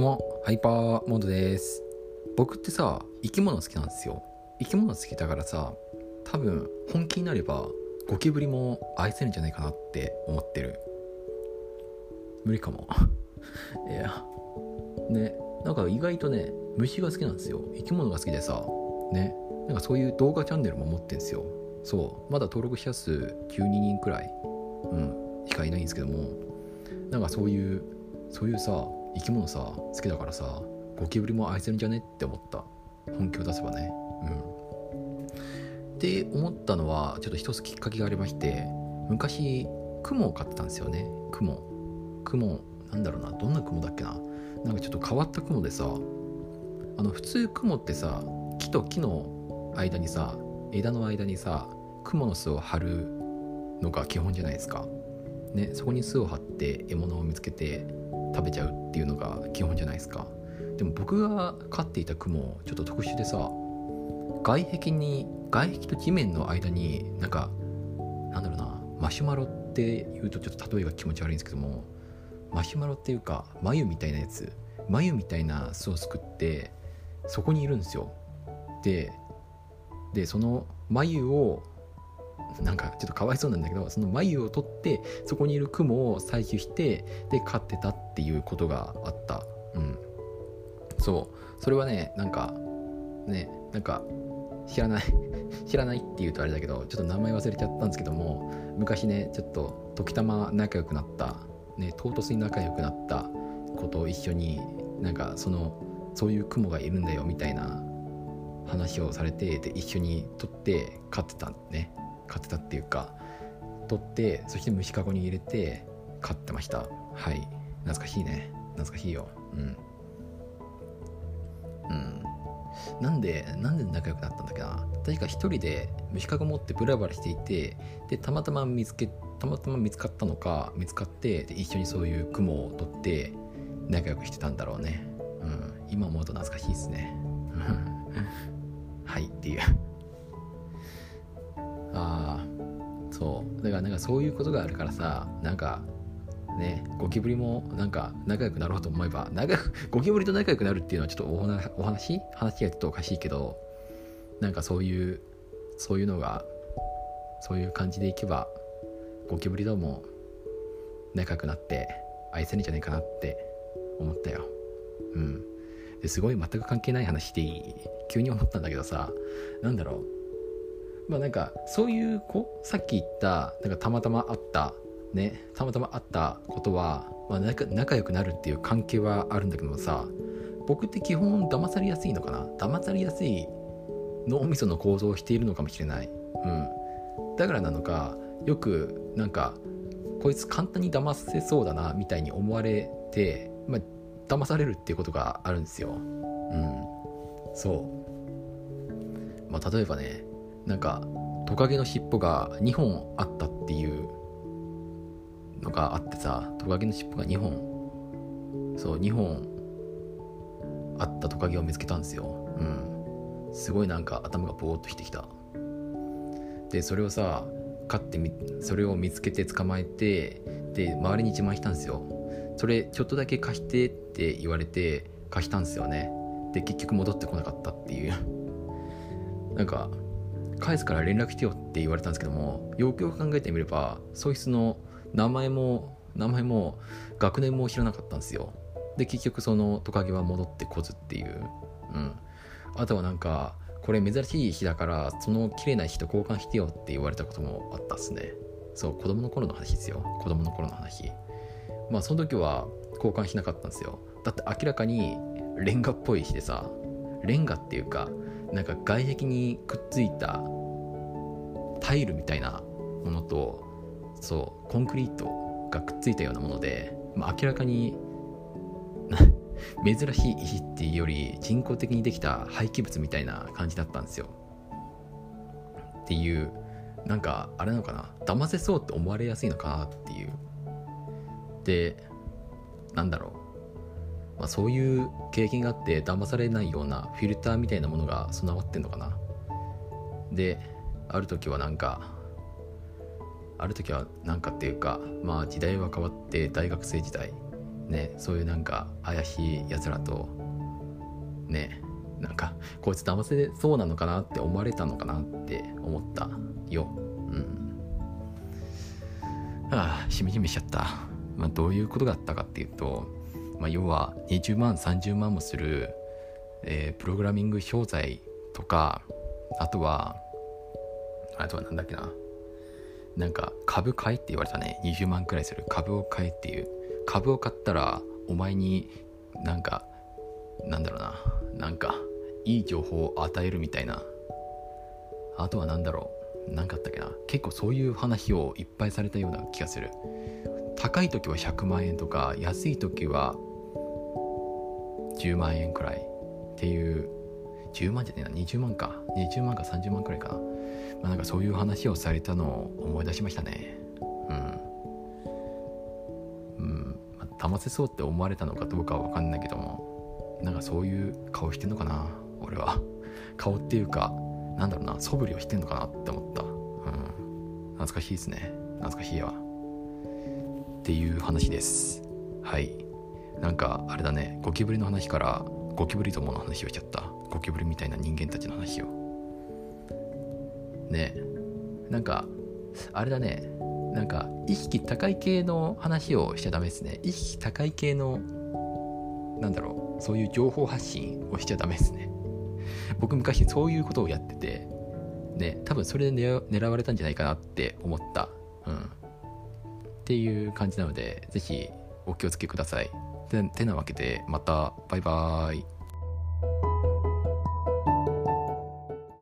どうもハイパーモードです。僕ってさ生き物好きなんですよ。生き物好きだからさ多分本気になればゴキブリも愛せるんじゃないかなって思ってる。無理かも。いや。ね。なんか意外とね虫が好きなんですよ。生き物が好きでさ。ね。なんかそういう動画チャンネルも持ってんすよ。そう。まだ登録者数12人くらい。うん。しかいないんですけども。なんかそういうそういうさ生き物さ好きだからさゴキブリも愛せるんじゃねって思った。本気を出せばね。うん。って思ったのはちょっと一つきっかけがありまして昔雲を飼ってたんですよね。雲。雲なんだろうな。どんな雲だっけな。なんかちょっと変わった雲でさあの普通雲ってさ木と木の間にさ枝の間にさ雲の巣を張るのが基本じゃないですか。ねそこに巣を張って獲物を見つけて食べちゃうっていうのが基本じゃないですか。でも僕が飼っていた雲ちょっと特殊でさ外壁に外壁と地面の間になんかなんだろうなマシュマロっていうとちょっと例えが気持ち悪いんですけどもマシュマロっていうか眉みたいなやつ。眉みたいな巣を作ってそこにいるんですよ。ででその眉をなんかちょっとかわいそうなんだけどその眉を取ってそこにいる雲を採取してで飼ってたっていうことがあった。うん。そう。それはねなんかねなんか知らない 知らないっていうとあれだけどちょっと名前忘れちゃったんですけども昔ねちょっと時たま仲良くなったね唐突に仲良くなった子と一緒になんかそのそういう雲がいるんだよみたいな話をされてで一緒に撮って飼ってたね。飼ってたっていうか取ってそして虫かごに入れて飼ってました。はい。懐かしいね。懐かしいよ。うん。うん。なんでなんで仲良くなったんだっけな。確か一人で虫かご持ってブラブラしていてでたまたま見つけたまたま見つかったのか見つかってで一緒にそういう雲を取って仲良くしてたんだろうね。うん。今思うと懐かしいですね。はいっていう。ああそう。だからなんかそういうことがあるからさなんかねゴキブリもなんか仲良くなろうと思えば仲 ゴキブリと仲良くなるっていうのはちょっとお話話がちょっとおかしいけどなんかそういうそういうのがそういう感じでいけばゴキブリとも仲良くなって愛せるんじゃないかなって思ったよ。うん。ですごい全く関係ない話でいい急に思ったんだけどさなんだろう。まあなんかそういう子さっき言ったなんかたまたま会ったねたまたま会ったことは、まあ、仲良くなるっていう関係はあるんだけどもさ僕って基本騙されやすいのかな？騙されやすい脳みその構造をしているのかもしれない。うん。だからなのかよくなんかこいつ簡単に騙せそうだなみたいに思われてまあ騙されるっていうことがあるんですよ。うん。そう。まあ例えばねなんかトカゲの尻尾が2本あったっていうのがあってさトカゲの尻尾が2本そう2本あったトカゲを見つけたんですよ。うん。すごいなんか頭がボーっとしてきた。でそれをさ飼ってみそれを見つけて捕まえてで周りに自慢したんですよ。それちょっとだけ貸してって言われて貸したんですよね。で結局戻ってこなかったっていう。なんか返すから連絡してよって言われたんですけどもよくよく考えてみればそいつの名前も名前も学年も知らなかったんですよ。で結局そのトカゲは戻ってこずっていう。うん。あとはなんかこれ珍しい日だからその綺麗な日と交換してよって言われたこともあったっすね。そう子供の頃の話ですよ。子供の頃の話。まあその時は交換しなかったんですよ。だって明らかにレンガっぽい日でさレンガっていうかなんか外壁にくっついたタイルみたいなものとそうコンクリートがくっついたようなもので、まあ、明らかに珍しい石っていうより人工的にできた廃棄物みたいな感じだったんですよ。っていうなんかあれなのかな？騙せそうって思われやすいのかなっていう。でなんだろう、まあ、そういう経験があって騙されないようなフィルターみたいなものが備わってんのかな。である時はなんかある時はなんかっていうかまあ時代は変わって大学生時代ねそういうなんか怪しいやつらとねなんかこいつ騙せそうなのかなって思われたのかなって思った。よ。うん。ああしみじみしちゃった、まあ、どういうことだったかっていうと、まあ、要は20万30万もする、えー、プログラミング商材とかあとはあとはなんだっけな。なんか株買いって言われたね。20万くらいする。株を買えっていう。株を買ったらお前になんかなんだろうな。なんかいい情報を与えるみたいな。あとは何だろう。何かあったっけな。結構そういう話をいっぱいされたような気がする。高い時は100万円とか安い時は10万円くらいっていう10万じゃねえな20万か。20万か30万くらいかな,、まあ、なんかそういう話をされたのを思い出しましたね。うん。うん、まあ、騙せそうって思われたのかどうかは分かんないけどもなんかそういう顔してんのかな俺は。顔っていうかなんだろうな素振りをしてんのかなって思った。うん。懐かしいですね。懐かしいわ。っていう話です。はい。なんかあれだねゴキブリの話からゴキブリ友の話をしちゃった。ゴキブリみたいな人間たちの話を。ね。なんかあれだね。なんか意識高い系の話をしちゃダメですね。意識高い系のなんだろう。そういう情報発信をしちゃダメですね。僕昔そういうことをやってて。ね。多分それで狙われたんじゃないかなって思った。うん。っていう感じなので是非お気をつけください。てなわけでまたバイバーイ。